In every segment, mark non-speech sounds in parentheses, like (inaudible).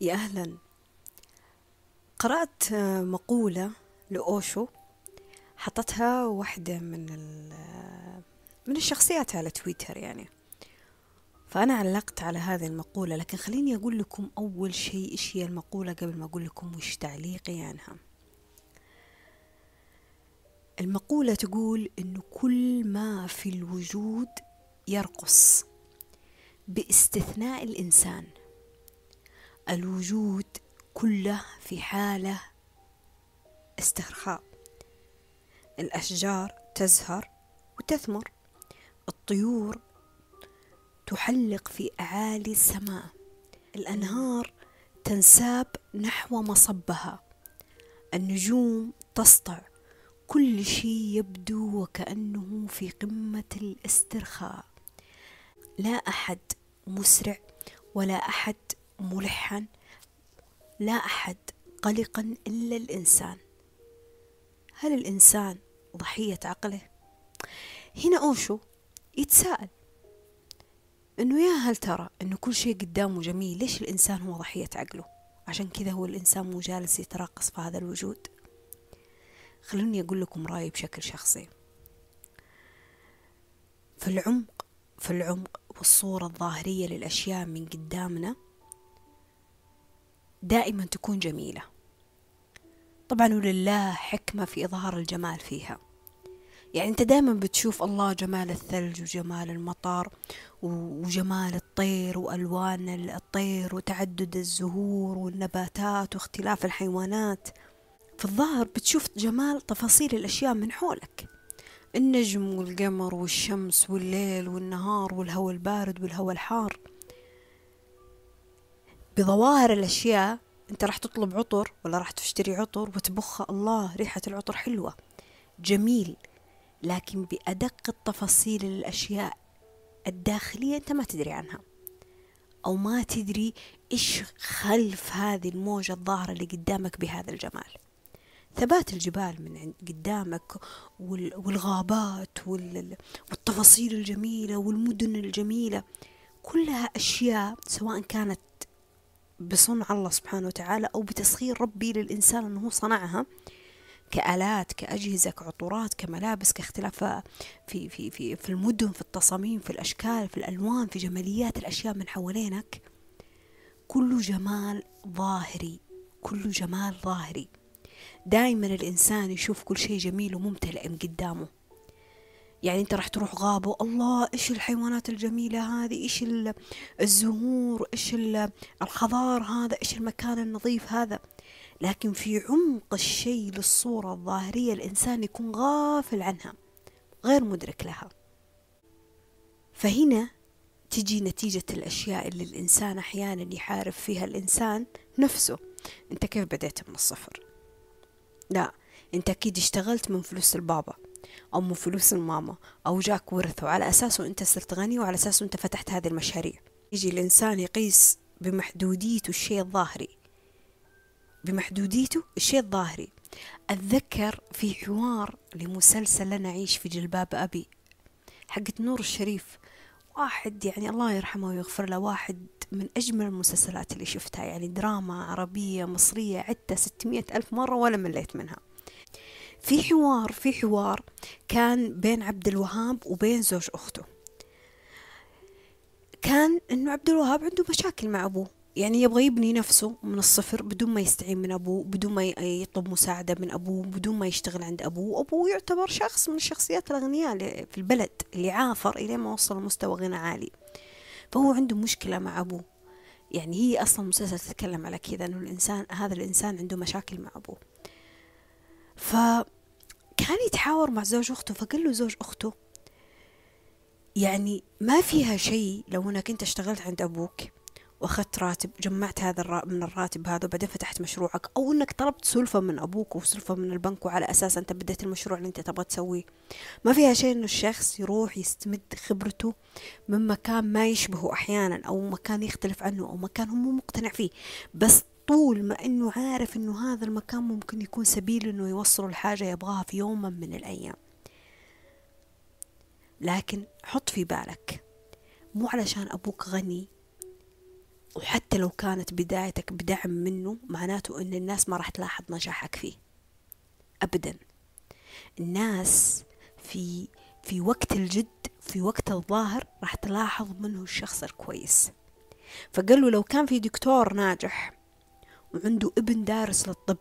يا أهلا. قرأت مقولة لأوشو حطتها واحدة من من الشخصيات على تويتر يعني. فأنا علقت على هذه المقولة لكن خليني أقول لكم أول شيء إيش هي المقولة قبل ما أقول لكم وش تعليقي عنها. المقولة تقول إنه كل ما في الوجود يرقص باستثناء الإنسان. الوجود كله في حالة استرخاء. الأشجار تزهر وتثمر. الطيور تحلق في أعالي السماء. الأنهار تنساب نحو مصبها. النجوم تسطع. كل شيء يبدو وكأنه في قمة الاسترخاء. لا أحد مسرع ولا أحد ملحا لا أحد قلقا إلا الإنسان هل الإنسان ضحية عقله؟ هنا أوشو يتساءل إنه يا هل ترى إنه كل شيء قدامه جميل ليش الإنسان هو ضحية عقله؟ عشان كذا هو الإنسان مو جالس يتراقص في هذا الوجود خلوني أقول لكم رأيي بشكل شخصي في العمق في العمق والصورة الظاهرية للأشياء من قدامنا دائما تكون جميلة. طبعا ولله حكمة في إظهار الجمال فيها. يعني أنت دائما بتشوف الله جمال الثلج وجمال المطر وجمال الطير وألوان الطير وتعدد الزهور والنباتات واختلاف الحيوانات. في الظاهر بتشوف جمال تفاصيل الأشياء من حولك. النجم والقمر والشمس والليل والنهار والهواء البارد والهواء الحار. بظواهر الأشياء أنت راح تطلب عطر ولا راح تشتري عطر وتبخ الله ريحة العطر حلوة جميل لكن بأدق التفاصيل الأشياء الداخلية أنت ما تدري عنها أو ما تدري إيش خلف هذه الموجة الظاهرة اللي قدامك بهذا الجمال. ثبات الجبال من قدامك والغابات والتفاصيل الجميلة والمدن الجميلة كلها أشياء سواء كانت بصنع الله سبحانه وتعالى أو بتسخير ربي للإنسان أنه صنعها كآلات كأجهزة كعطورات كملابس كاختلاف في في في في المدن في التصاميم في الأشكال في الألوان في جماليات الأشياء من حوالينك. كله جمال ظاهري كله جمال ظاهري. دائما الإنسان يشوف كل شيء جميل وممتلئ قدامه. يعني انت راح تروح غابة الله إيش الحيوانات الجميلة هذه؟ إيش الزهور؟ إيش الخضار هذا؟ إيش المكان النظيف هذا؟ لكن في عمق الشيء للصورة الظاهرية الإنسان يكون غافل عنها غير مدرك لها. فهنا تجي نتيجة الأشياء اللي الإنسان أحيانا يحارب فيها الإنسان نفسه. أنت كيف بديت من الصفر؟ لا أنت أكيد اشتغلت من فلوس البابا. أو من فلوس الماما أو جاك ورث وعلى أساسه أنت صرت غني وعلى أساسه أنت فتحت هذه المشاريع. يجي الإنسان يقيس بمحدوديته الشيء الظاهري. بمحدوديته الشيء الظاهري. أتذكر في حوار لمسلسل أنا أعيش في جلباب أبي حقت نور الشريف. واحد يعني الله يرحمه ويغفر له واحد من أجمل المسلسلات اللي شفتها. يعني دراما عربية مصرية عدتها ستمية ألف مرة ولا مليت منها. في حوار في حوار كان بين عبد الوهاب وبين زوج أخته. كان إنه عبد الوهاب عنده مشاكل مع أبوه. يعني يبغى يبني نفسه من الصفر بدون ما يستعين من أبوه بدون ما يطلب مساعدة من أبوه بدون ما يشتغل عند أبوه. أبوه يعتبر شخص من الشخصيات الأغنياء في البلد اللي عافر إلى ما وصل لمستوى غنى عالي. فهو عنده مشكلة مع أبوه. يعني هي أصلا المسلسل تتكلم على كذا أنه الإنسان هذا الإنسان عنده مشاكل مع أبوه. فكان يتحاور مع زوج أخته فقال له زوج أخته يعني ما فيها شيء لو أنك أنت اشتغلت عند أبوك وأخذت راتب جمعت هذا من الراتب هذا وبعدين فتحت مشروعك أو إنك طلبت سلفة من أبوك وسلفة من البنك وعلى أساس أنت بديت المشروع اللي أنت تبغى تسويه. ما فيها شيء إنه الشخص يروح يستمد خبرته من مكان ما يشبهه أحيانا أو مكان يختلف عنه أو مكان هو مو مقتنع فيه بس طول ما إنه عارف إنه هذا المكان ممكن يكون سبيل إنه يوصله الحاجة يبغاها في يوم من الأيام. لكن حط في بالك مو علشان أبوك غني وحتى لو كانت بدايتك بدعم منه معناته إن الناس ما راح تلاحظ نجاحك فيه. ابدا. الناس في في وقت الجد في وقت الظاهر راح تلاحظ منه الشخص الكويس. فقال له لو كان في دكتور ناجح وعنده ابن دارس للطب.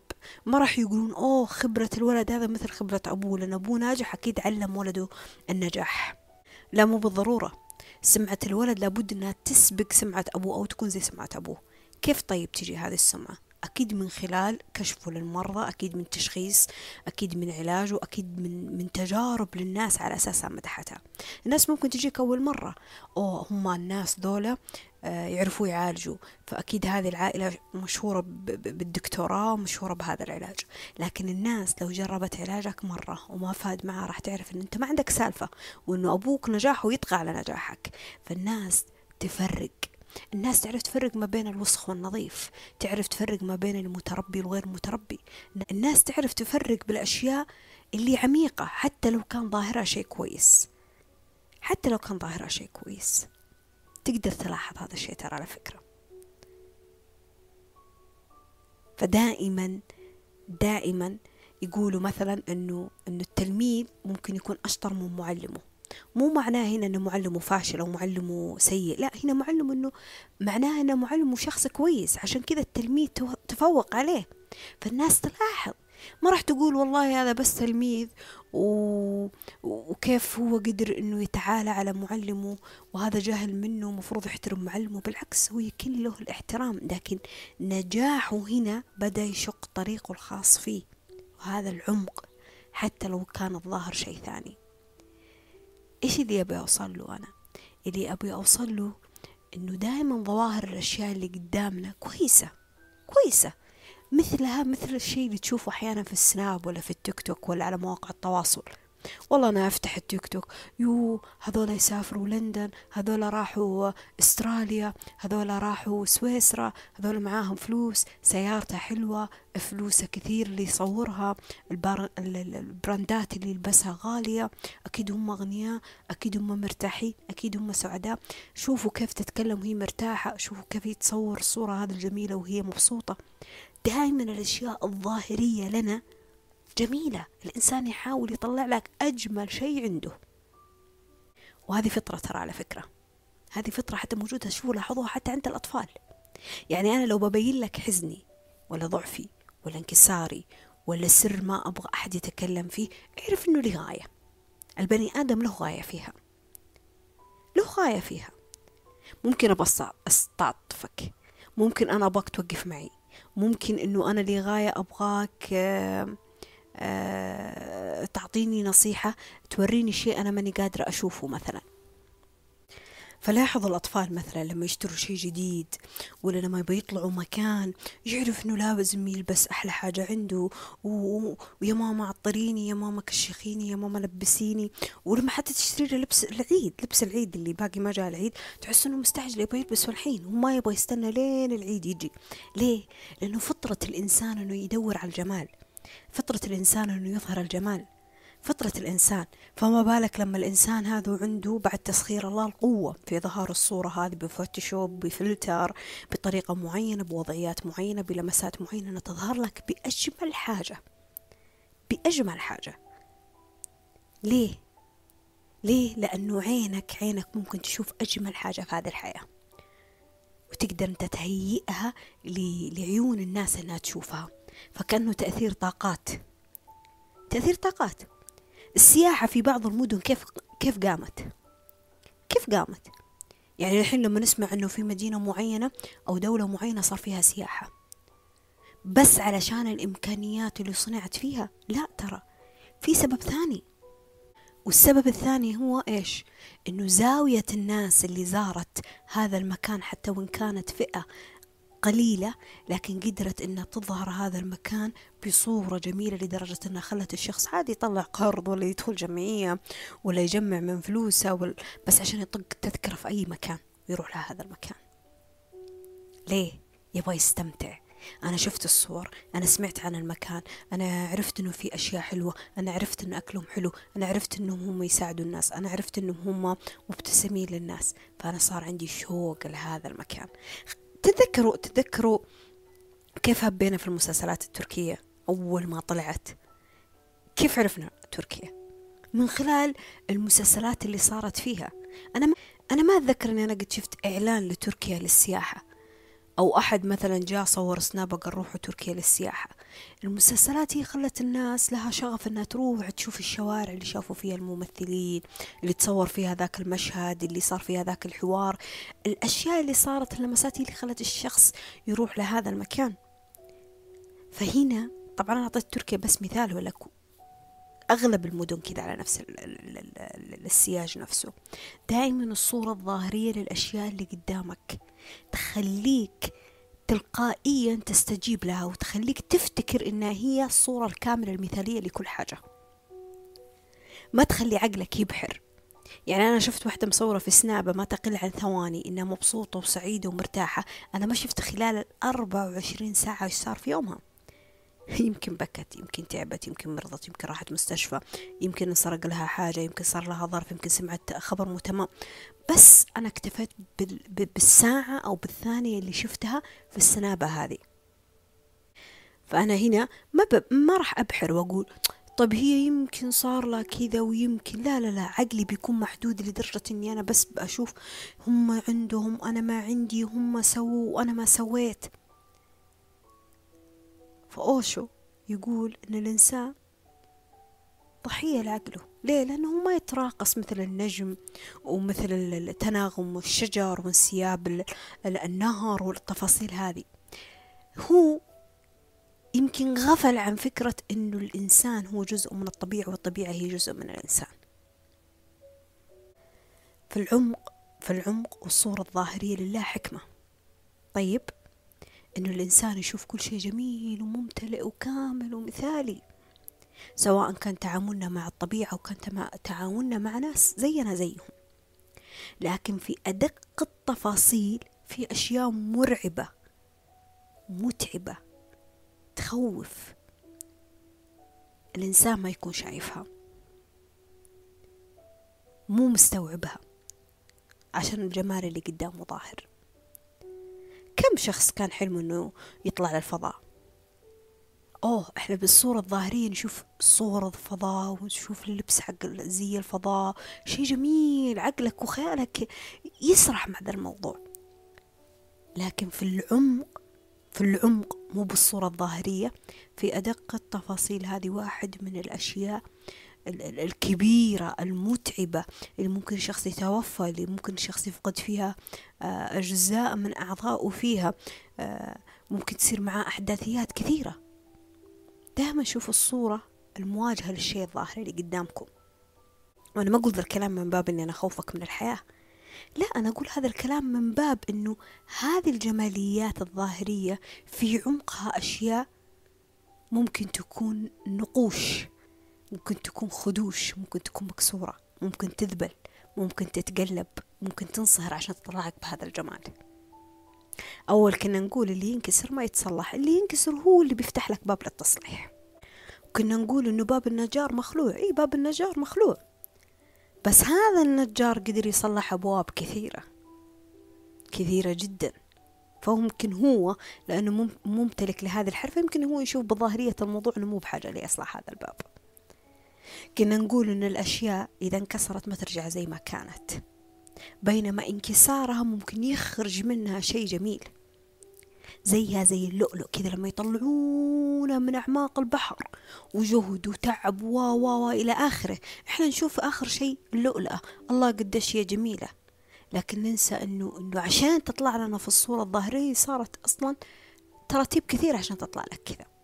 ما راح يقولون أوه خبرة الولد هذا مثل خبرة أبوه لأن أبوه ناجح أكيد علم ولده النجاح. لا مو بالضرورة. سمعة الولد لابد إنها تسبق سمعة أبوه أو تكون زي سمعة أبوه. كيف طيب تجي هذه السمعة؟ أكيد من خلال كشفه للمرضى أكيد من تشخيص أكيد من علاجه أكيد من, من تجارب للناس على أساسها مدحتها الناس ممكن تجيك أول مرة. أوه هم الناس ذولا آه، يعرفوا يعالجوا. فأكيد هذه العائلة مشهورة بالدكتوراه مشهورة بهذا العلاج. لكن الناس لو جربت علاجك مرة وما فاد معها راح تعرف أن أنت ما عندك سالفة وأنه أبوك نجاحه يطغى على نجاحك. فالناس تفرق. الناس تعرف تفرق ما بين الوسخ والنظيف تعرف تفرق ما بين المتربي والغير متربي. الناس تعرف تفرق بالأشياء اللي عميقة حتى لو كان ظاهرها شيء كويس. حتى لو كان ظاهرها شيء كويس. تقدر تلاحظ هذا الشيء ترى على فكرة. فدائما دائما يقولوا مثلا إنه إنه التلميذ ممكن يكون أشطر من معلمه. مو معناه هنا إنه معلمه فاشل أو معلمه سيء لا هنا معلم إنه معناه إنه معلمه شخص كويس عشان كذا التلميذ تفوق عليه. فالناس تلاحظ. ما راح تقول والله هذا بس تلميذ و... وكيف هو قدر إنه يتعالى على معلمه وهذا جاهل منه مفروض يحترم معلمه. بالعكس هو يكن له الاحترام. لكن نجاحه هنا بدأ يشق طريقه الخاص فيه. وهذا العمق حتى لو كان الظاهر شيء ثاني. إيش اللي أبي أوصل له أنا؟ اللي أبي أوصل له إنه دائما ظواهر الأشياء اللي قدامنا كويسة كويسة. مثلها مثل الشيء اللي تشوفه أحيانا في السناب ولا في التيك توك ولا على مواقع التواصل. والله أنا أفتح التيك توك. يو هذول يسافروا لندن هذول راحوا أستراليا هذول راحوا سويسرا هذول معاهم فلوس سيارته حلوة فلوسه كثير اللي يصورها البار... البراندات اللي يلبسها غالية أكيد هم أغنياء أكيد هم مرتاحين أكيد هم سعداء. شوفوا كيف تتكلم وهي مرتاحة شوفوا كيف يتصور الصورة هذه الجميلة وهي مبسوطة. دائما الأشياء الظاهرية لنا جميلة. الإنسان يحاول يطلع لك أجمل شيء عنده. وهذه فطرة ترى على فكرة. هذه فطرة حتى موجودة شو لاحظوها حتى عند الأطفال. يعني أنا لو ببين لك حزني ولا ضعفي ولا انكساري ولا سر ما أبغى أحد يتكلم فيه اعرف إنه له غاية. البني آدم له غاية فيها. له غاية فيها. ممكن أبغى أستعطفك ممكن أنا أبغاك توقف معي. ممكن إنه أنا لي غاية أبغاك تعطيني نصيحة توريني شيء أنا ماني قادرة أشوفه مثلا فلاحظ الأطفال مثلا لما يشتروا شيء جديد ولا لما يبغى يطلعوا مكان يعرف إنه لازم يلبس أحلى حاجة عنده. ويا ماما عطريني يا ماما كشخيني يا ماما لبسيني ولما حتى تشتري له لبس العيد لبس العيد اللي باقي ما جاء العيد تحس إنه مستعجل يبغى يلبسه الحين وما يبغى يستنى لين العيد يجي ليه؟ لأنه فطرة الإنسان إنه يدور على الجمال فطرة الإنسان أنه يظهر الجمال. فطرة الإنسان فما بالك لما الإنسان هذا عنده بعد تسخير الله القوة في ظهار الصورة هذه بفوتوشوب بفلتر بطريقة معينة بوضعيات معينة بلمسات معينة تظهر لك بأجمل حاجة. بأجمل حاجة. ليه؟ ليه؟ لأنه عينك عينك ممكن تشوف أجمل حاجة في هذه الحياة. وتقدر أنت تهيئها لعيون الناس أنها تشوفها. فكأنه تأثير طاقات. تأثير طاقات. السياحة في بعض المدن كيف كيف قامت؟ كيف قامت؟ يعني الحين لما نسمع إنه في مدينة معينة أو دولة معينة صار فيها سياحة. بس علشان الإمكانيات اللي صنعت فيها؟ لا ترى. في سبب ثاني. والسبب الثاني هو إيش؟ إنه زاوية الناس اللي زارت هذا المكان حتى وإن كانت فئة قليلة لكن قدرت إنها تظهر هذا المكان بصورة جميلة لدرجة إنها خلت الشخص عادي يطلع قرض ولا يدخل جمعية ولا يجمع من فلوسه ولا بس عشان يطق تذكرة في أي مكان ويروح لهذا المكان. ليه؟ يبغى يستمتع. أنا شفت الصور أنا سمعت عن المكان أنا عرفت إنه في أشياء حلوة أنا عرفت إن أكلهم حلو أنا عرفت إنهم هم يساعدوا الناس أنا عرفت إنهم هم مبتسمين للناس. فأنا صار عندي شوق لهذا المكان. تذكروا تذكروا كيف هبينا في المسلسلات التركية أول ما طلعت؟ كيف عرفنا تركيا؟ من خلال المسلسلات اللي صارت فيها. أنا ما أنا ما أتذكر إني أنا قد شفت إعلان لتركيا للسياحة. أو أحد مثلا جاء صور سناب قال روحوا تركيا للسياحة. المسلسلات هي خلت الناس لها شغف إنها تروح تشوف الشوارع اللي شافوا فيها الممثلين اللي تصور فيها ذاك المشهد اللي صار فيها ذاك الحوار. الأشياء اللي صارت اللمسات هي اللي خلت الشخص يروح لهذا المكان. فهنا طبعا أنا أعطيت تركيا بس مثال ولك أغلب المدن كذا على نفس السياج نفسه. دائما الصورة الظاهرية للأشياء اللي قدامك. تخليك تلقائيا تستجيب لها وتخليك تفتكر إنها هي الصورة الكاملة المثالية لكل حاجة. ما تخلي عقلك يبحر. يعني أنا شفت واحدة مصورة في سنابة ما تقل عن ثواني إنها مبسوطة وسعيدة ومرتاحة. أنا ما شفت خلال الأربع وعشرين ساعة إيش صار في يومها. يمكن بكت يمكن تعبت يمكن مرضت يمكن راحت مستشفى يمكن انسرق لها حاجة يمكن صار لها ظرف يمكن سمعت خبر مو تمام بس أنا اكتفيت بالساعة أو بالثانية اللي شفتها في السنابة هذه. فأنا هنا ما, ب... ما راح أبحر وأقول طب هي يمكن صار لها كذا ويمكن لا لا لا عقلي بيكون محدود لدرجة إني أنا بس بشوف هم عندهم أنا ما عندي هم سووا وأنا ما سويت. فأوشو يقول إن الإنسان ضحية لعقله. ليه؟ لأنه ما يتراقص مثل النجم ومثل التناغم والشجر وانسياب النهر والتفاصيل هذه. هو يمكن غفل عن فكرة أنه الإنسان هو جزء من الطبيعة والطبيعة هي جزء من الإنسان. في العمق في العمق والصورة الظاهرية لله حكمة. طيب؟ إنه الإنسان يشوف كل شيء جميل وممتلئ وكامل ومثالي سواء كان تعاملنا مع الطبيعة أو كان تعاملنا مع ناس زينا زيهم. لكن في أدق التفاصيل في أشياء مرعبة متعبة تخوف الإنسان ما يكون شايفها مو مستوعبها عشان الجمال اللي قدامه ظاهر. كم شخص كان حلمه إنه يطلع للفضاء؟ أوه إحنا بالصورة الظاهرية نشوف صور الفضاء ونشوف اللبس حق زي الفضاء شيء جميل عقلك وخيالك يسرح مع ذا الموضوع. لكن في العمق في العمق مو بالصورة الظاهرية في أدق التفاصيل هذه واحد من الأشياء الكبيرة المتعبة اللي ممكن شخص يتوفى اللي ممكن شخص يفقد فيها آه، أجزاء من أعضائه فيها آه، ممكن تصير معاه أحداثيات كثيرة. دائما شوفوا الصورة المواجهة للشيء الظاهر اللي قدامكم. وأنا ما أقول ذا الكلام من باب إني أنا أخوفك من الحياة. لا أنا أقول هذا الكلام من باب إنه هذه الجماليات الظاهرية في عمقها أشياء ممكن تكون نقوش. ممكن تكون خدوش ممكن تكون مكسورة ممكن تذبل ممكن تتقلب ممكن تنصهر عشان تطلعك بهذا الجمال. أول كنا نقول اللي ينكسر ما يتصلح اللي ينكسر هو اللي بيفتح لك باب للتصليح. كنا نقول إنه باب النجار مخلوع إي باب النجار مخلوع. بس هذا النجار قدر يصلح أبواب كثيرة كثيرة جدا. فممكن هو لأنه ممتلك لهذه الحرفة يمكن هو يشوف بظاهرية الموضوع أنه مو بحاجة لإصلاح هذا الباب. كنا نقول إن الأشياء إذا انكسرت ما ترجع زي ما كانت. بينما انكسارها ممكن يخرج منها شيء جميل. زيها زي اللؤلؤ كذا لما يطلعونه من أعماق البحر وجهد وتعب و و و إلى آخره. إحنا نشوف آخر شيء اللؤلؤة الله قديش هي جميلة. لكن ننسى إنه إنه عشان تطلع لنا في الصورة الظاهرية صارت أصلا تراتيب كثير عشان تطلع لك كذا.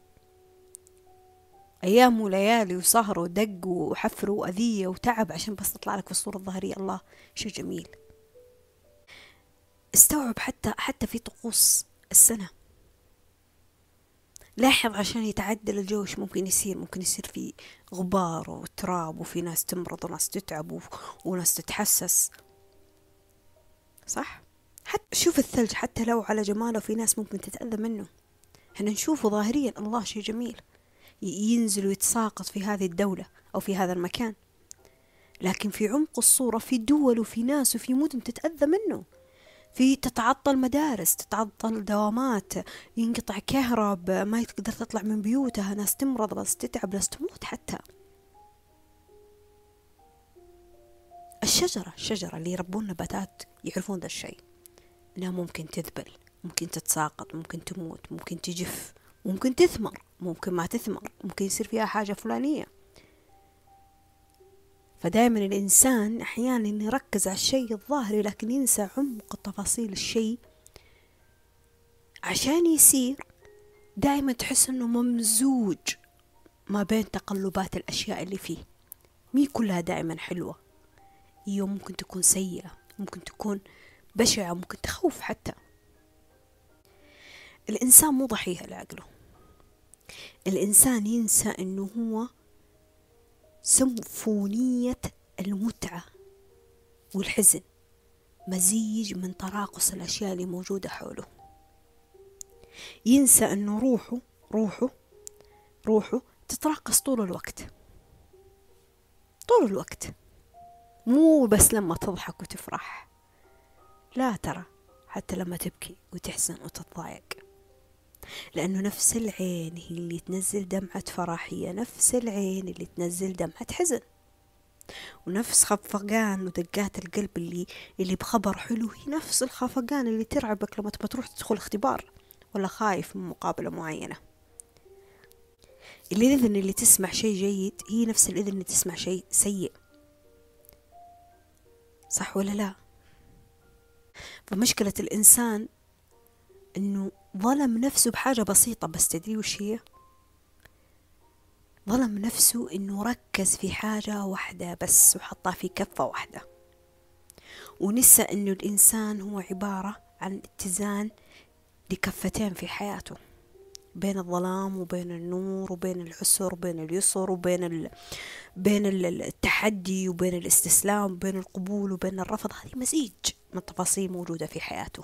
أيام وليالي وسهر ودق وحفر وأذية وتعب عشان بس تطلع لك في الصورة الظاهرية. الله شيء جميل. استوعب حتى حتى في طقوس السنة. لاحظ عشان يتعدل الجو إيش ممكن يصير ممكن يصير في غبار وتراب وفي ناس تمرض وناس تتعب وناس تتحسس. صح؟ حتى شوف الثلج حتى لو على جماله في ناس ممكن تتأذى منه. إحنا نشوفه ظاهريا. الله شيء جميل. ينزل ويتساقط في هذه الدولة أو في هذا المكان. لكن في عمق الصورة في دول وفي ناس وفي مدن تتأذى منه. في تتعطل مدارس تتعطل دوامات ينقطع كهرب ما تقدر تطلع من بيوتها ناس تمرض ناس تتعب ناس تموت حتى. الشجرة الشجرة اللي يربون نباتات يعرفون ذا الشيء. انها ممكن تذبل ممكن تتساقط ممكن تموت ممكن تجف ممكن تثمر. ممكن ما تثمر ممكن يصير فيها حاجة فلانية. فدائما الإنسان أحيانا يركز على الشيء الظاهري لكن ينسى عمق تفاصيل الشيء. عشان يصير دائما تحس إنه ممزوج ما بين تقلبات الأشياء اللي فيه. مي كلها دائما حلوة. هي ممكن تكون سيئة ممكن تكون بشعة ممكن تخوف حتى. الإنسان مو ضحية لعقله. الإنسان ينسى أنه هو سمفونية المتعة والحزن مزيج من تراقص الأشياء اللي موجودة حوله. ينسى أنه روحه روحه روحه تتراقص طول الوقت طول الوقت. مو بس لما تضحك وتفرح لا ترى حتى لما تبكي وتحزن وتتضايق. لأنه نفس العين هي اللي تنزل دمعة فرح هي نفس العين اللي تنزل دمعة حزن. ونفس خفقان ودقات القلب اللي اللي بخبر حلو هي نفس الخفقان اللي ترعبك لما تبغى تروح تدخل اختبار ولا خايف من مقابلة معينة. الإذن اللي تسمع شيء جيد هي نفس الإذن اللي تسمع شيء سيء. صح ولا لا؟ فمشكلة الإنسان إنه ظلم نفسه بحاجة بسيطة بس تدري وش هي؟ ظلم نفسه إنه ركز في حاجة واحدة بس وحطها في كفة واحدة. ونسى إنه الإنسان هو عبارة عن اتزان لكفتين في حياته. بين الظلام وبين النور وبين العسر وبين اليسر وبين ال... بين التحدي وبين الاستسلام وبين القبول وبين الرفض. هذه مزيج من تفاصيل موجودة في حياته.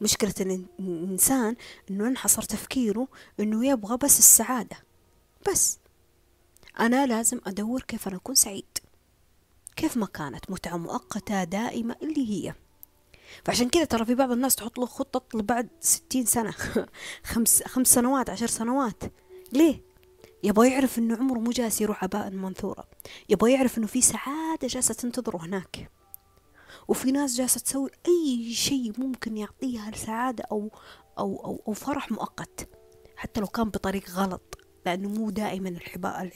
مشكلة الإنسان إنه انحصر تفكيره إنه يبغى بس السعادة. بس أنا لازم أدور كيف أنا أكون سعيد. كيف ما كانت متعة مؤقتة دائمة اللي هي. فعشان كذا ترى في بعض الناس تحط له خطط لبعد ستين سنة. (laughs) خمس, خمس سنوات عشر سنوات. ليه؟ يبغى يعرف إنه عمره مو جالس يروح عباء منثورة. يبغى يعرف إنه في سعادة جالسة تنتظره هناك. وفي ناس جالسة تسوي أي شيء ممكن يعطيها سعادة أو أو أو, أو فرح مؤقت حتى لو كان بطريق غلط لأنه مو دائما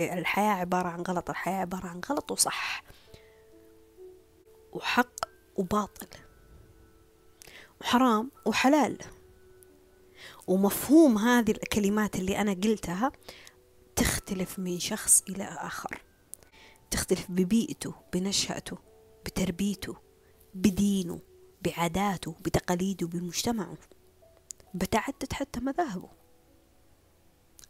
الحياة عبارة عن غلط الحياة عبارة عن غلط وصح. وحق وباطل وحرام وحلال. ومفهوم هذه الكلمات اللي أنا قلتها تختلف من شخص إلى آخر تختلف ببيئته بنشأته بتربيته. بدينه بعاداته بتقاليده بمجتمعه. بتعدد حتى مذاهبه.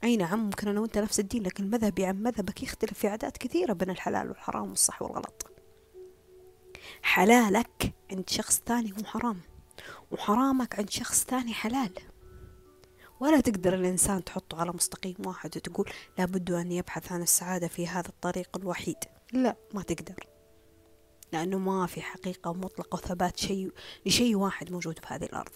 أي نعم ممكن أنا وأنت نفس الدين لكن مذهبي عن مذهبك يختلف في عادات كثيرة بين الحلال والحرام والصح والغلط. حلالك عند شخص ثاني هو حرام وحرامك عند شخص ثاني حلال. ولا تقدر الإنسان تحطه على مستقيم واحد وتقول لابد أن يبحث عن السعادة في هذا الطريق الوحيد. لا ما تقدر. لأنه ما في حقيقة مطلقة وثبات شيء لشيء واحد موجود في هذه الأرض.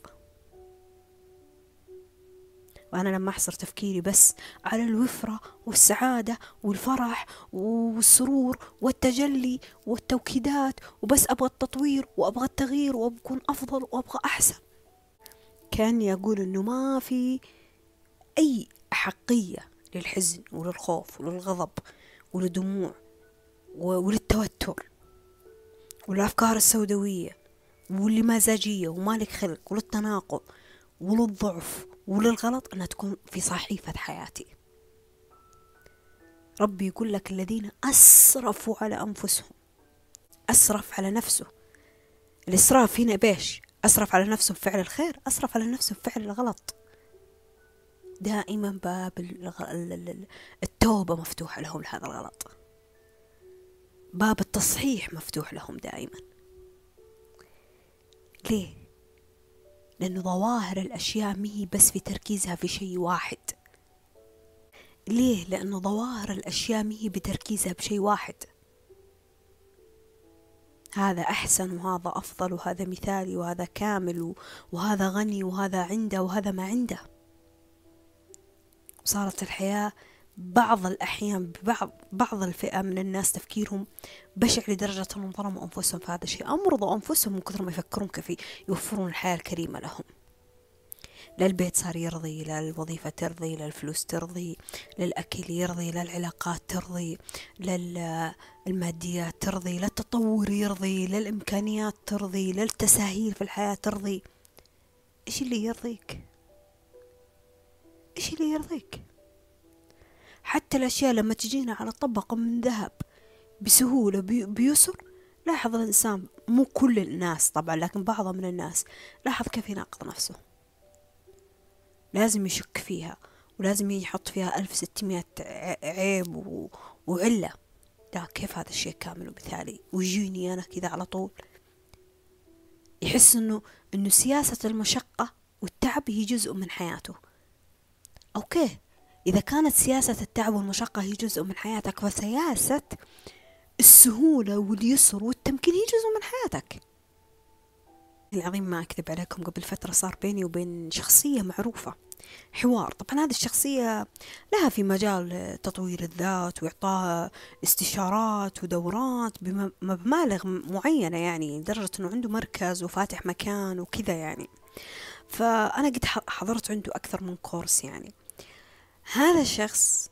وأنا لما أحصر تفكيري بس على الوفرة والسعادة والفرح والسرور والتجلي والتوكيدات وبس أبغى التطوير وأبغى التغيير وأبغى أكون أفضل وأبغى أحسن. كأني أقول إنه ما في أي أحقية للحزن وللخوف وللغضب وللدموع وللتوتر. والأفكار السوداوية واللي مزاجية ومالك خلق وللتناقض وللضعف وللغلط أنها تكون في صحيفة حياتي. ربي يقول لك الذين أسرفوا على أنفسهم أسرف على نفسه. الإسراف هنا بيش أسرف على نفسه بفعل الخير أسرف على نفسه بفعل الغلط. دائما باب التوبة مفتوح لهم لهذا الغلط. باب التصحيح مفتوح لهم دائما. ليه؟ لأنه ظواهر الأشياء مهي بس في تركيزها في شيء واحد. ليه؟ لأنه ظواهر الأشياء مهي بتركيزها بشيء واحد. هذا أحسن وهذا أفضل وهذا مثالي وهذا كامل وهذا غني وهذا عنده وهذا ما عنده. وصارت الحياة بعض الأحيان ببعض بعض الفئة من الناس تفكيرهم بشع لدرجة أنهم ظلموا أنفسهم في هذا الشيء. أمرضوا أنفسهم من كثر ما يفكرون كيف يوفرون الحياة الكريمة لهم. لا البيت صار يرضي لا الوظيفة ترضي لا الفلوس ترضي لا الأكل يرضي لا العلاقات ترضي لا الماديات ترضي لا التطور يرضي لا الإمكانيات ترضي لا التساهيل في الحياة ترضي. إيش اللي يرضيك؟ إيش اللي يرضيك؟ حتى الأشياء لما تجينا على طبقة من ذهب بسهولة بيسر لاحظ الإنسان مو كل الناس طبعا لكن بعض من الناس لاحظ كيف يناقض نفسه. لازم يشك فيها ولازم يحط فيها ألف ستمائة عيب وعلة. لا كيف هذا الشيء كامل ومثالي ويجيني أنا كذا على طول. يحس إنه إنه سياسة المشقة والتعب هي جزء من حياته. أوكي. إذا كانت سياسة التعب والمشقة هي جزء من حياتك فسياسة السهولة واليسر والتمكين هي جزء من حياتك. العظيم ما أكذب عليكم قبل فترة صار بيني وبين شخصية معروفة حوار. طبعا هذه الشخصية لها في مجال تطوير الذات وإعطاء استشارات ودورات بمبالغ معينة يعني لدرجة أنه عنده مركز وفاتح مكان وكذا يعني. فأنا قد حضرت عنده أكثر من كورس يعني. هذا الشخص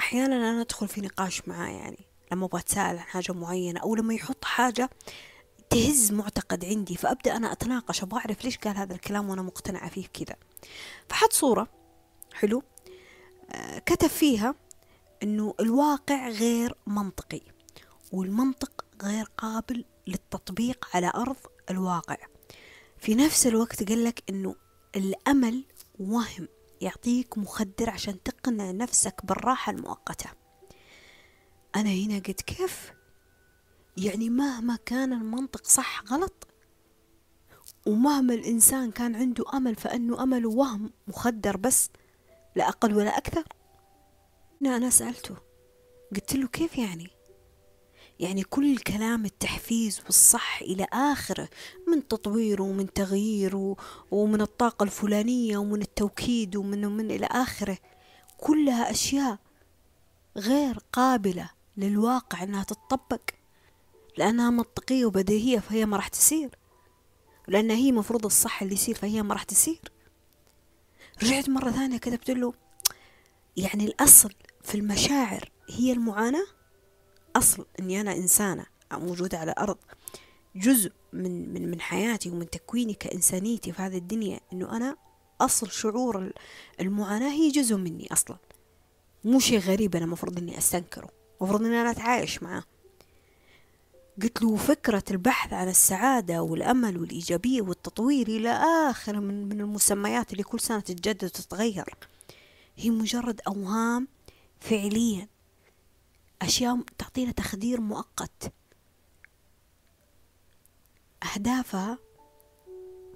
أحيانا أنا أدخل في نقاش معاه يعني لما أبغى أتساءل عن حاجة معينة أو لما يحط حاجة تهز معتقد عندي فأبدأ أنا أتناقش أبغى أعرف ليش قال هذا الكلام وأنا مقتنعة فيه كذا. فحط صورة حلو؟ آه كتب فيها أنه الواقع غير منطقي والمنطق غير قابل للتطبيق على أرض الواقع. في نفس الوقت قال لك أنه الأمل وهم. يعطيك مخدر عشان تقنع نفسك بالراحة المؤقتة. أنا هنا قلت كيف؟ يعني مهما كان المنطق صح غلط ومهما الإنسان كان عنده أمل فإنه أمله وهم مخدر بس لا أقل ولا أكثر. أنا سألته قلت له كيف يعني؟ يعني كل كلام التحفيز والصح إلى آخره من تطوير ومن تغيير ومن الطاقة الفلانية ومن التوكيد ومن ومن إلى آخره. كلها أشياء غير قابلة للواقع أنها تتطبق لأنها منطقية وبديهية فهي ما راح تصير لأن هي مفروض الصح اللي يصير فهي ما راح تصير رجعت مرة ثانية كتبت له يعني الأصل في المشاعر هي المعاناة؟ أصل إني أنا إنسانة موجودة على الأرض جزء من من من حياتي ومن تكويني كإنسانيتي في هذه الدنيا إنه أنا أصل شعور المعاناة هي جزء مني أصلا. مو شيء غريب أنا مفروض إني أستنكره مفروض إني أنا أتعايش معاه. قلت له فكرة البحث عن السعادة والأمل والإيجابية والتطوير إلى آخر من, من المسميات اللي كل سنة تتجدد وتتغير. هي مجرد أوهام فعليا. أشياء تعطينا تخدير مؤقت. أهدافها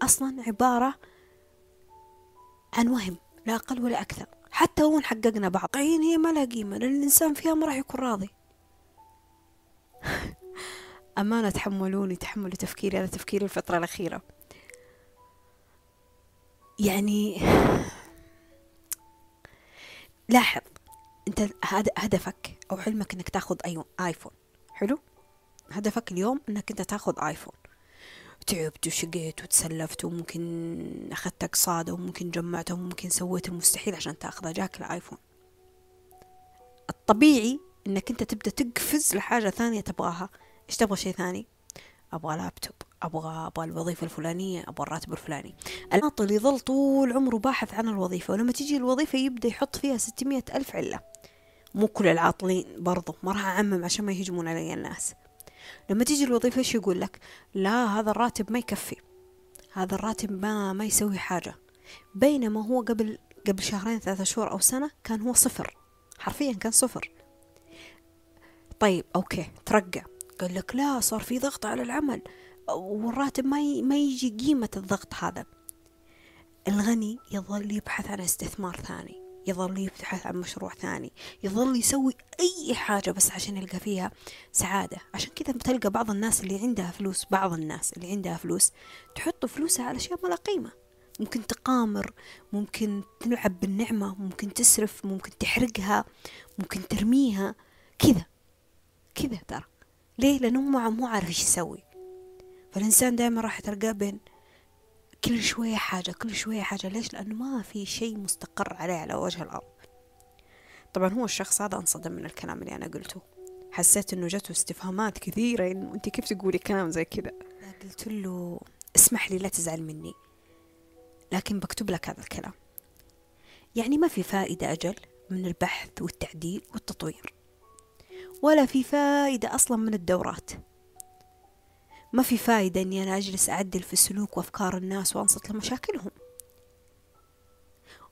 أصلا عبارة عن وهم لا أقل ولا أكثر. حتى لو حققنا بعض. هي ما لها قيمة لأن الإنسان فيها ما راح يكون راضي. (laughs) أمانة تحملوني تحملوا تفكيري هذا تفكيري الفترة الأخيرة. يعني (sighs) لاحظ أنت هدفك أو حلمك إنك تاخذ أي آيفون. حلو؟ هدفك اليوم إنك أنت تاخذ آيفون. تعبت وشقيت وتسلفت وممكن اخذت اقساط وممكن جمعته وممكن سويت المستحيل عشان تاخذه. جاك الآيفون. الطبيعي إنك أنت تبدأ تقفز لحاجة ثانية تبغاها. إيش تبغى شيء ثاني؟ أبغى لابتوب. أبغى أبغى الوظيفة الفلانية أبغى الراتب الفلاني. العاطل يظل طول عمره باحث عن الوظيفة ولما تيجي الوظيفة يبدأ يحط فيها ستمية ألف علة. مو كل العاطلين برضو ما راح أعمم عشان ما يهجمون علي الناس. لما تيجي الوظيفة إيش يقول لك؟ لا هذا الراتب ما يكفي. هذا الراتب ما ما يسوي حاجة. بينما هو قبل قبل شهرين ثلاثة شهور أو سنة كان هو صفر. حرفيا كان صفر. طيب أوكي ترقى. قال لك لا صار في ضغط على العمل. والراتب ما ما يجي قيمة الضغط هذا. الغني يظل يبحث عن استثمار ثاني. يظل يبحث عن مشروع ثاني يظل يسوي أي حاجة بس عشان يلقى فيها سعادة. عشان كذا بتلقى بعض الناس اللي عندها فلوس بعض الناس اللي عندها فلوس تحط فلوسها على أشياء ما لا قيمة. ممكن تقامر ممكن تلعب بالنعمة ممكن تسرف ممكن تحرقها ممكن ترميها. كذا كذا ترى. ليه؟ لأنه مو عارف إيش يسوي. فالإنسان دائما راح تلقاه بين كل شوية حاجة كل شوية حاجة. ليش؟ لأنه ما في شيء مستقر عليه على وجه الأرض. طبعا هو الشخص هذا انصدم من الكلام اللي أنا قلته. حسيت إنه جته استفهامات كثيرة إنه أنت كيف تقولي كلام زي كذا؟ قلت له اسمح لي لا تزعل مني لكن بكتب لك هذا الكلام. يعني ما في فائدة أجل من البحث والتعديل والتطوير ولا في فائدة أصلا من الدورات. ما في فايدة إني أنا أجلس أعدل في سلوك وأفكار الناس وأنصت لمشاكلهم.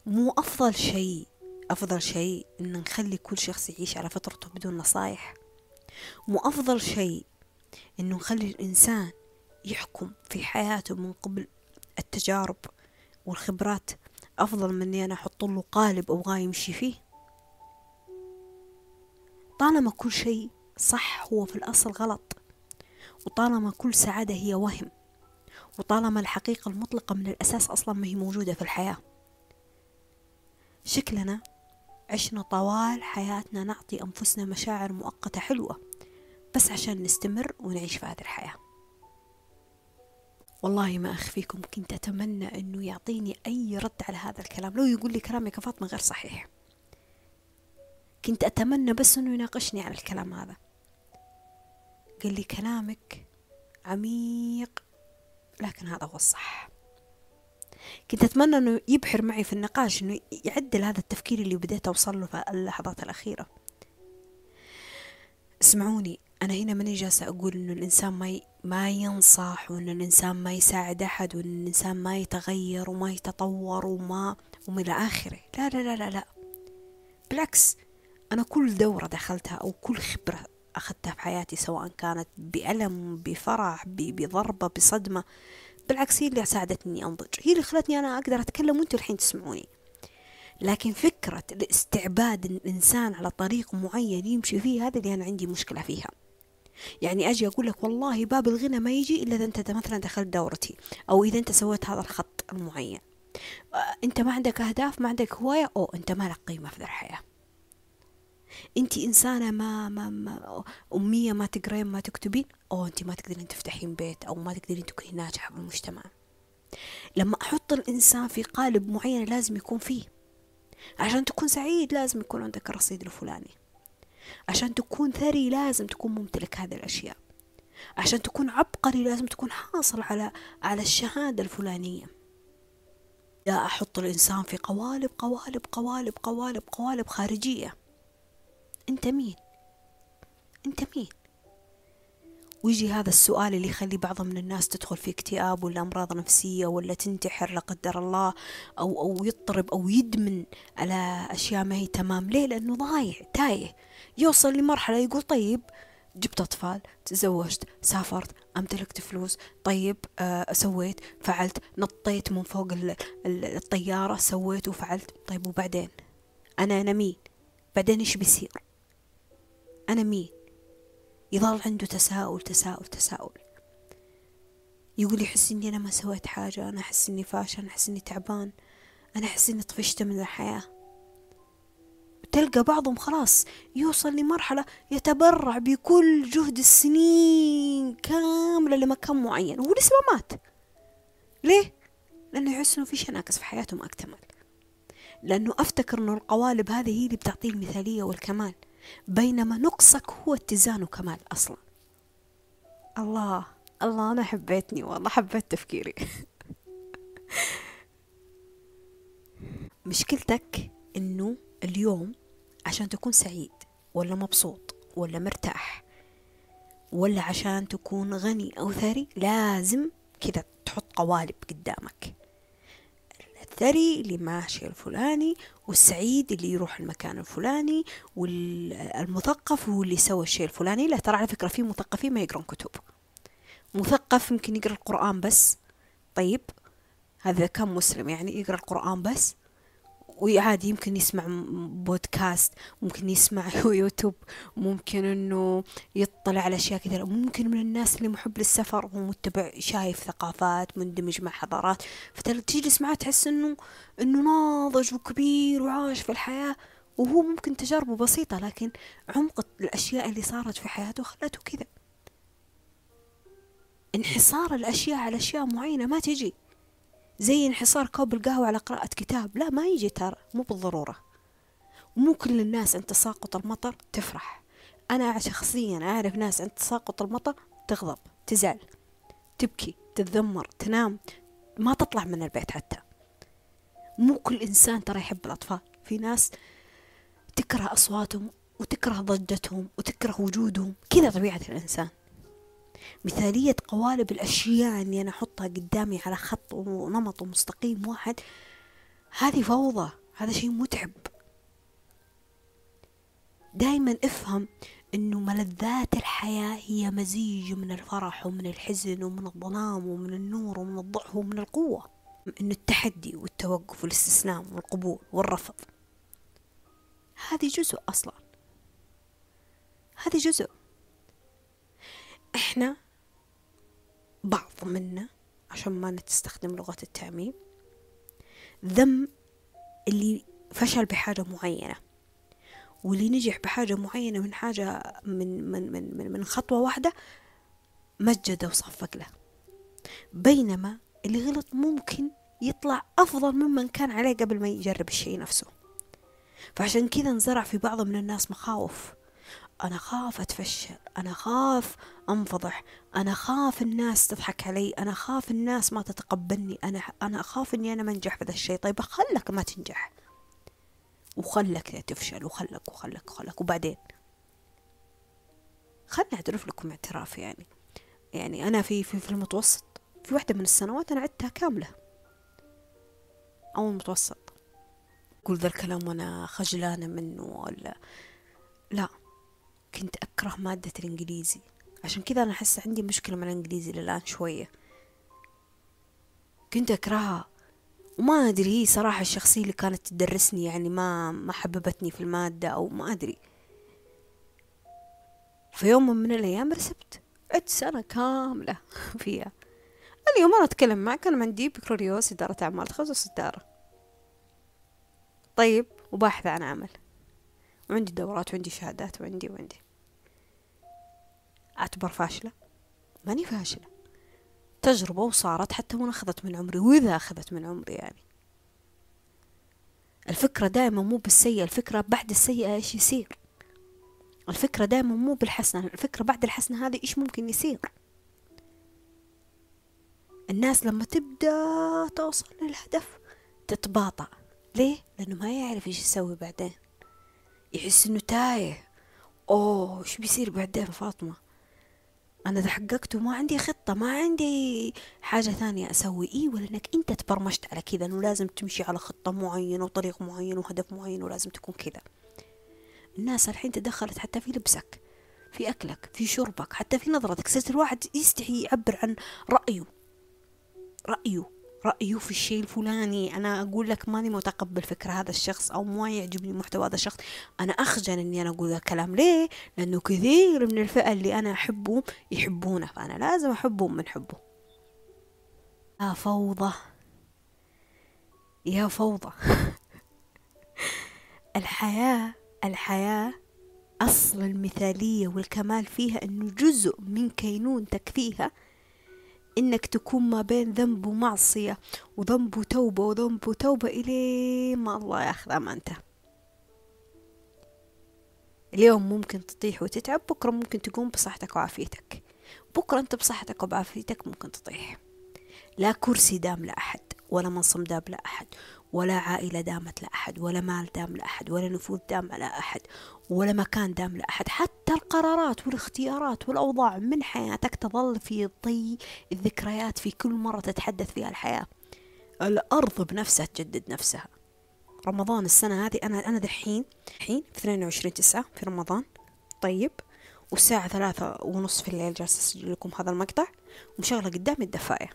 مو أفضل شيء أفضل شيء إن نخلي كل شخص يعيش على فطرته بدون نصايح. مو أفضل شيء إنه نخلي الإنسان يحكم في حياته من قبل التجارب والخبرات. أفضل من إني أنا أحط له قالب أبغاه يمشي فيه. طالما كل شيء صح هو في الأصل غلط وطالما كل سعادة هي وهم وطالما الحقيقة المطلقة من الأساس أصلا ما هي موجودة في الحياة. شكلنا عشنا طوال حياتنا نعطي أنفسنا مشاعر مؤقتة حلوة بس عشان نستمر ونعيش في هذه الحياة. والله ما أخفيكم كنت أتمنى أنه يعطيني أي رد على هذا الكلام. لو يقول لي كلامك فاطمة غير صحيح. كنت أتمنى بس أنه يناقشني على الكلام هذا. قال لي كلامك عميق لكن هذا هو الصح. كنت أتمنى أنه يبحر معي في النقاش أنه يعدل هذا التفكير اللي بديت أوصل له في اللحظات الأخيرة. اسمعوني أنا هنا ماني جالسة أقول إنه الإنسان ما. ما ينصح وإن الإنسان ما يساعد أحد وإن الإنسان ما يتغير وما يتطور وما ومن آخره. لا لا لا لا لا. بالعكس أنا كل دورة دخلتها أو كل خبرة أخذتها في حياتي سواء كانت بألم بفرح بضربة بصدمة بالعكس هي اللي ساعدتني أنضج. هي اللي خلتني أنا أقدر أتكلم وأنتوا الحين تسمعوني. لكن فكرة الاستعباد الإنسان على طريق معين يمشي فيه هذا اللي أنا عندي مشكلة فيها. يعني أجي أقول لك والله باب الغنى ما يجي إلا إذا أنت مثلا دخلت دورتي أو إذا أنت سويت هذا الخط المعين. أنت ما عندك أهداف ما عندك هواية أو أنت ما لك قيمة في الحياة. انت انسانة ما, ما, ما أمية ما تقرين ما تكتبين؟ أو انت ما تقدرين تفتحين بيت أو ما تقدرين تكوني ناجحة بالمجتمع لما أحط الإنسان في قالب معين لازم يكون فيه. عشان تكون سعيد لازم يكون عندك الرصيد الفلاني. عشان تكون ثري لازم تكون ممتلك هذه الأشياء. عشان تكون عبقري لازم تكون حاصل على على الشهادة الفلانية. لا أحط الإنسان في قوالب قوالب قوالب قوالب قوالب خارجية. أنت مين؟ أنت مين؟ ويجي هذا السؤال اللي يخلي بعض من الناس تدخل في اكتئاب ولا أمراض نفسية ولا تنتحر لا قدر الله أو أو يضطرب أو يدمن على أشياء ما هي تمام ليه؟ لأنه ضايع تايه يوصل لمرحلة يقول طيب جبت أطفال تزوجت سافرت أمتلكت فلوس طيب آه سويت فعلت نطيت من فوق الطيارة سويت وفعلت طيب وبعدين أنا أنا مين بعدين إيش بيصير أنا مين؟ يظل عنده تساؤل تساؤل تساؤل. يقول يحس إني أنا ما سويت حاجة أنا أحس إني فاشل أنا أحس إني تعبان أنا أحس إني طفشت من الحياة. تلقى بعضهم خلاص يوصل لمرحلة يتبرع بكل جهد السنين كاملة لمكان معين وهو لسه ما مات. ليه؟ لأنه يحس إنه في شيء ناقص في حياته ما أكتمل. لأنه أفتكر إنه القوالب هذه هي اللي بتعطيه المثالية والكمال. بينما نقصك هو اتزان وكمال أصلا. الله الله أنا حبيتني والله حبيت تفكيري. (laughs) مشكلتك إنه اليوم عشان تكون سعيد ولا مبسوط ولا مرتاح ولا عشان تكون غني أو ثري لازم كذا تحط قوالب قدامك. الثري اللي ماشي الفلاني والسعيد اللي يروح المكان الفلاني والمثقف هو اللي سوى الشيء الفلاني. لا ترى على فكرة في مثقفين ما يقرون كتب. مثقف يمكن يقرأ القرآن بس. طيب هذا كان مسلم يعني يقرأ القرآن بس؟ وعادي يمكن يسمع بودكاست ممكن يسمع (laughs) يوتيوب ممكن إنه يطلع على أشياء كثيرة ممكن من الناس اللي محب للسفر ومتبع شايف ثقافات مندمج مع حضارات. فتجلس معاه تحس إنه إنه ناضج وكبير وعاش في الحياة وهو ممكن تجاربه بسيطة لكن عمق الأشياء اللي صارت في حياته خلته كذا. انحصار الأشياء على أشياء معينة ما تجي. زي انحصار كوب القهوة على قراءة كتاب. لا ما يجي ترى مو بالضرورة. مو كل الناس عند تساقط المطر تفرح. أنا شخصيا أعرف ناس عند تساقط المطر تغضب تزعل تبكي تتذمر تنام. ما تطلع من البيت حتى. مو كل إنسان ترى يحب الأطفال. في ناس تكره أصواتهم وتكره ضجتهم وتكره وجودهم. كذا طبيعة الإنسان. مثالية قوالب الأشياء أني أنا أحطها قدامي على خط ونمط ومستقيم واحد. هذه فوضى هذا شيء متعب. دايما أفهم إنه ملذات الحياة هي مزيج من الفرح ومن الحزن ومن الظلام ومن النور ومن الضعف ومن القوة. إنه التحدي والتوقف والاستسلام والقبول والرفض. هذه جزء أصلا. هذه جزء إحنا بعض منا عشان ما نستخدم لغة التعميم ذم اللي فشل بحاجة معينة. واللي نجح بحاجة معينة من حاجة من من من من, من خطوة واحدة مجد وصفق له. بينما اللي غلط ممكن يطلع أفضل ممن كان عليه قبل ما يجرب الشيء نفسه. فعشان كذا انزرع في بعض من الناس مخاوف. أنا خاف أتفشل أنا خاف أنفضح أنا خاف الناس تضحك علي أنا خاف الناس ما تتقبلني أنا أنا أخاف إني أنا ما أنجح في ذا الشيء طيب خلك ما تنجح. وخلك تفشل وخلك وخلك وخلك. وبعدين؟ خلني أعترف لكم اعتراف يعني. يعني أنا في في في المتوسط في واحدة من السنوات أنا عدتها كاملة. أو المتوسط أقول ذا الكلام وأنا خجلانة منه ولا؟ لا. كنت أكره مادة الإنجليزي. عشان كذا أنا أحس عندي مشكلة مع الإنجليزي للآن شوية. كنت أكرهها. وما أدري هي صراحة الشخصية اللي كانت تدرسني يعني ما ما حببتني في المادة أو ما أدري. في يوم من الأيام رسبت عدت سنة كاملة (laughs) فيها. اليوم أنا أتكلم معك أنا عندي بكالوريوس إدارة أعمال تخصص إدارة. طيب وباحث عن عمل. وعندي دورات وعندي شهادات وعندي وعندي. أعتبر فاشلة. ماني فاشلة. تجربة وصارت حتى وأنا أخذت من عمري وإذا أخذت من عمري يعني. الفكرة دائما مو بالسيئة الفكرة بعد السيئة إيش يصير؟ الفكرة دائما مو بالحسنة الفكرة بعد الحسنة هذه إيش ممكن يصير؟ الناس لما تبدأ توصل للهدف تتباطأ. ليه؟ لأنه ما يعرف إيش يسوي بعدين. يحس إنه تايه. أوه إيش بيصير بعدين فاطمة؟ أنا إذا حققت وما عندي خطة ما عندي حاجة ثانية أسوي. إيه ولا إنك أنت تبرمجت على كذا إنه لازم تمشي على خطة معينة وطريق معين وهدف معين ولازم تكون كذا. الناس الحين تدخلت حتى في لبسك في أكلك في شربك حتى في نظرتك. صرت الواحد يستحي يعبر عن رأيه. رأيه. رأيه في الشيء الفلاني أنا أقول لك ماني متقبل فكرة هذا الشخص أو ما يعجبني محتوى هذا الشخص. أنا أخجل إني أنا أقول الكلام. ليه؟ لأنه كثير من الفئة اللي أنا أحبهم يحبونه فأنا لازم أحبهم من حبه. يا فوضى. يا فوضى. (laughs) الحياة الحياة أصل المثالية والكمال فيها أنه جزء من كينونتك فيها. إنك تكون ما بين ذنب ومعصية وذنب وتوبة وذنب وتوبة إلى ما الله ياخذ أمانته اليوم ممكن تطيح وتتعب بكرة ممكن تقوم بصحتك وعافيتك. بكرة أنت بصحتك وبعافيتك ممكن تطيح. لا كرسي دام لأحد ولا منصب دام لأحد ولا عائلة دامت لأحد ولا مال دام لأحد ولا نفوذ دام على أحد ولا مكان دام لأحد. حتى القرارات والاختيارات والأوضاع من حياتك تظل في طي الذكريات في كل مرة تتحدث فيها الحياة. الأرض بنفسها تجدد نفسها. رمضان السنة هذه أنا أنا دحين الحين في 22 تسعة في رمضان. طيب والساعة ثلاثة ونص في الليل جالسة أسجل لكم هذا المقطع. ومشغلة قدامي الدفاية.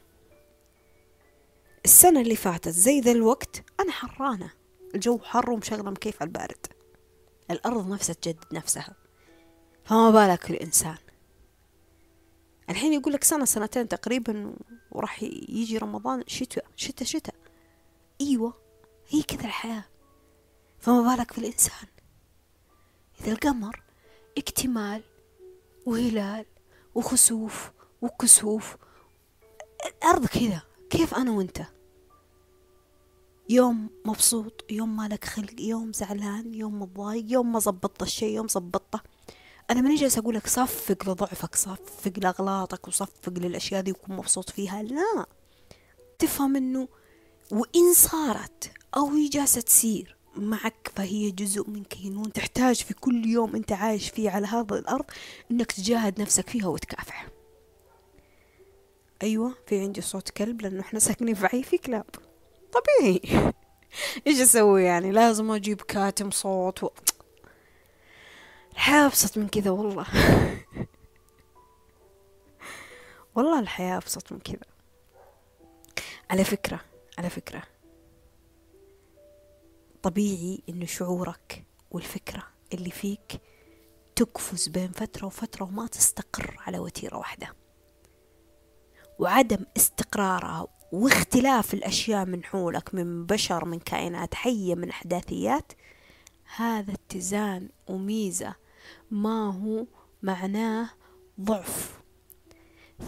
السنة اللي فاتت زي ذا الوقت أنا حرانة. الجو حر ومشغلة مكيف على البارد. الأرض نفسها تجدد نفسها. فما بالك الإنسان. الحين يقول لك سنة سنتين تقريبا وراح يجي رمضان شتاء شتاء شتاء. أيوة هي كذا الحياة. فما بالك في الإنسان. إذا القمر اكتمال وهلال وخسوف وكسوف الأرض كذا. كيف أنا وأنت؟ يوم مبسوط يوم مالك خلق يوم زعلان يوم متضايق يوم ما زبطت الشيء يوم زبطته. أنا ماني جالسة أقول لك صفق لضعفك صفق لأغلاطك وصفق للأشياء دي وكن مبسوط فيها. لا. تفهم إنه وإن صارت أو هي جالسة تصير معك فهي جزء من كينون تحتاج في كل يوم أنت عايش فيه على هذا الأرض إنك تجاهد نفسك فيها وتكافح أيوة في عندي صوت كلب لأنه إحنا ساكنين في عي في كلاب. طبيعي. (laughs) إيش أسوي يعني؟ لازم أجيب كاتم صوت و... الحياة أبسط من كذا والله. (laughs) والله الحياة أبسط من كذا. على فكرة على فكرة. طبيعي إنه شعورك والفكرة اللي فيك تقفز بين فترة وفترة وما تستقر على وتيرة واحدة. وعدم استقرارها واختلاف الأشياء من حولك من بشر من كائنات حية من أحداثيات هذا اتزان وميزة. ما هو معناه ضعف؟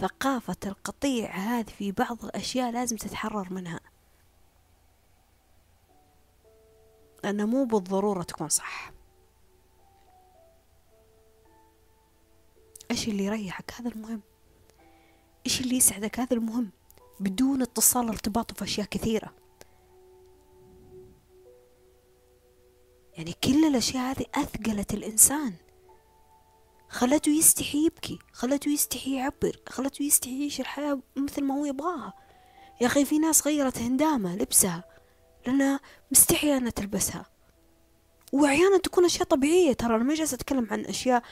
ثقافة القطيع هذه في بعض الأشياء لازم تتحرر منها. لأنها مو بالضرورة تكون صح. إيش اللي يريحك؟ هذا المهم. إيش اللي يسعدك؟ هذا المهم. بدون اتصال ارتباطه في أشياء كثيرة. يعني كل الأشياء هذه أثقلت الإنسان. خلته يستحي يبكي خلته يستحي يعبر خلته يستحي يعيش الحياة مثل ما هو يبغاها. يا أخي في ناس غيرت هندامة لبسها لأنها مستحية أنها تلبسها. وأحيانا تكون أشياء طبيعية. ترى أنا ما جالسة أتكلم عن أشياء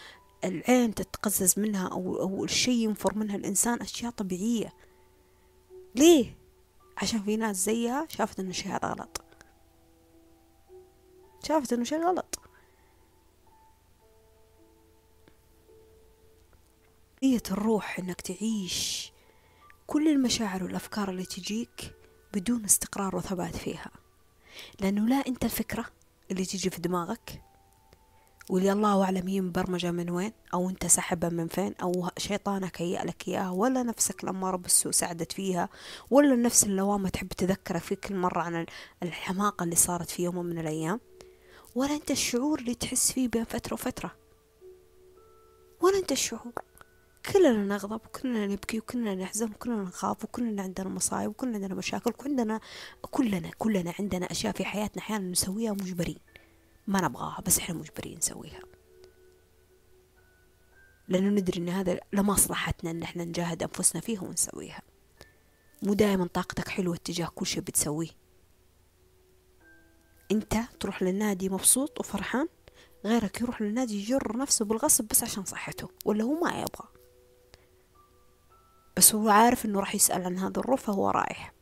العين تتقزز منها أو, أو الشيء ينفر منها الإنسان أشياء طبيعية. ليه؟ عشان في ناس زيها شافت إنه الشيء هذا غلط. شافت إنه شيء غلط. هي الروح إنك تعيش كل المشاعر والأفكار اللي تجيك بدون استقرار وثبات فيها. لأنه لا أنت الفكرة اللي تجي في دماغك واللي الله أعلم هي مبرمجة من وين أو أنت سحبها من فين أو شيطانك هيأ لك إياها ولا نفسك الأمارة بالسوء ساعدت فيها ولا نفس اللوامة تحب تذكرك في كل مرة عن الحماقة اللي صارت في يوم من الأيام. ولا أنت الشعور اللي تحس فيه بين فترة وفترة. ولا أنت الشعور. كلنا نغضب وكلنا نبكي وكلنا نحزن وكلنا نخاف وكلنا عندنا مصايب وكلنا عندنا مشاكل وعندنا كلنا كلنا عندنا أشياء في حياتنا أحيانا نسويها مجبرين. ما نبغاها بس إحنا مجبرين نسويها. لأنه ندري إن هذا لمصلحتنا إن إحنا نجاهد أنفسنا فيها ونسويها. مو دائما طاقتك حلوة تجاه كل شيء بتسويه. أنت تروح للنادي مبسوط وفرحان غيرك يروح للنادي يجر نفسه بالغصب بس عشان صحته ولا هو ما يبغى. بس هو عارف إنه راح يسأل عن هذا الروح فهو رايح.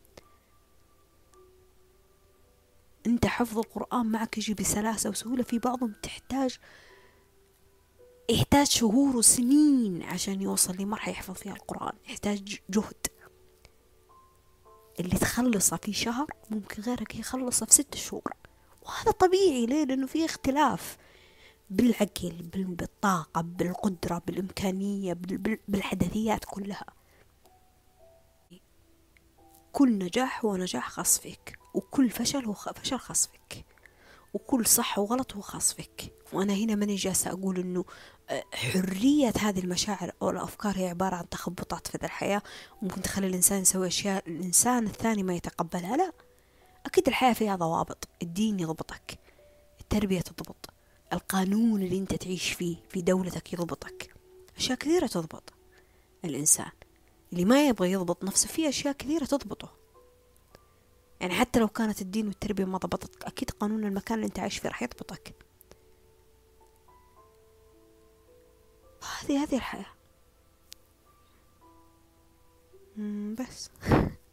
أنت حفظ القرآن معك يجي بسلاسة وسهولة. في بعضهم تحتاج يحتاج شهور وسنين عشان يوصل لمرحلة يحفظ فيها القرآن. يحتاج جهد. اللي تخلصه في شهر ممكن غيرك يخلصه في ست شهور. وهذا طبيعي. ليه؟ لأنه في اختلاف بالعقل بالطاقة بالقدرة بالإمكانية بالحدثيات كلها. كل نجاح هو نجاح خاص فيك. وكل فشل هو فشل خاص فيك. وكل صح وغلط هو خاص فيك. وأنا هنا ماني جالسة أقول إنه آه، حرية هذه المشاعر أو الأفكار هي عبارة عن تخبطات في الحياة. وممكن تخلي الإنسان يسوي أشياء الإنسان الثاني ما يتقبلها. لا أكيد الحياة فيها ضوابط. الدين يضبطك. التربية تضبط. القانون اللي أنت تعيش فيه في دولتك يضبطك. أشياء كثيرة تضبط الإنسان. اللي ما يبغى يضبط نفسه في أشياء كثيرة تضبطه. يعني حتى لو كانت الدين والتربية ما ضبطتك أكيد قانون المكان اللي أنت عايش فيه راح يضبطك. هذه هذه الحياة. بس. (laughs)